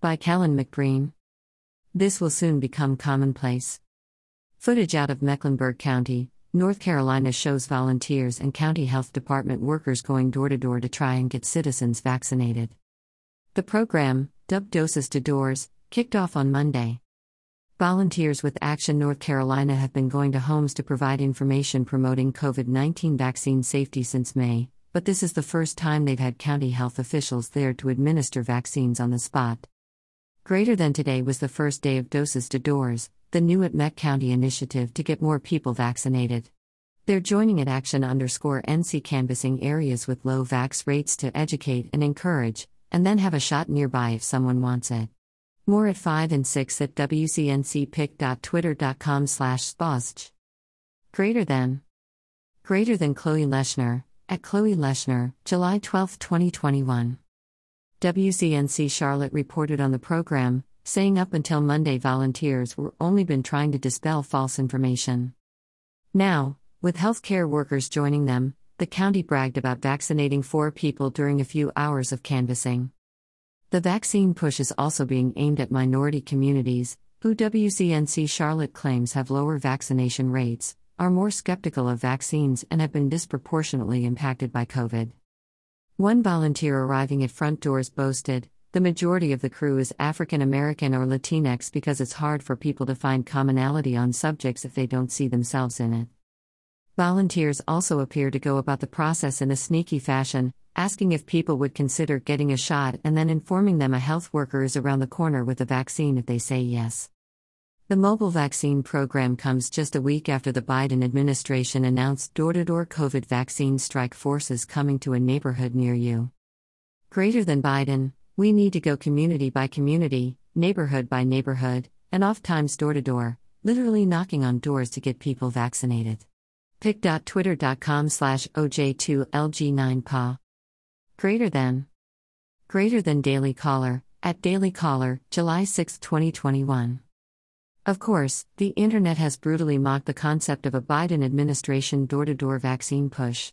By Callan McBreen. This will soon become commonplace. Footage out of Mecklenburg County, North Carolina shows volunteers and county health department workers going door to door to try and get citizens vaccinated. The program, dubbed Doses to Doors, kicked off on Monday. Volunteers with Action North Carolina have been going to homes to provide information promoting COVID 19 vaccine safety since May, but this is the first time they've had county health officials there to administer vaccines on the spot. Greater Than Today was the first day of Doses to Doors, the new at Meck County initiative to get more people vaccinated. They're joining at Action underscore NC canvassing areas with low vax rates to educate and encourage, and then have a shot nearby if someone wants it. More at 5 and 6 at wcncpic.twitter.com slash sposch. Greater than. Greater than Chloe Leshner, at Chloe Leshner, July 12, 2021. WCNC Charlotte reported on the program, saying up until Monday volunteers were only been trying to dispel false information. Now, with healthcare workers joining them, the county bragged about vaccinating four people during a few hours of canvassing. The vaccine push is also being aimed at minority communities, who WCNC Charlotte claims have lower vaccination rates, are more skeptical of vaccines, and have been disproportionately impacted by COVID. One volunteer arriving at front doors boasted, the majority of the crew is African American or Latinx because it's hard for people to find commonality on subjects if they don't see themselves in it. Volunteers also appear to go about the process in a sneaky fashion, asking if people would consider getting a shot and then informing them a health worker is around the corner with a vaccine if they say yes. The mobile vaccine program comes just a week after the Biden administration announced door to door COVID vaccine strike forces coming to a neighborhood near you. Greater than Biden, we need to go community by community, neighborhood by neighborhood, and oft times door to door, literally knocking on doors to get people vaccinated. pic.twitter.com slash oj2lg9pa. Greater than. Greater than Daily Caller, at Daily Caller, July 6, 2021. Of course, the internet has brutally mocked the concept of a Biden administration door to door vaccine push.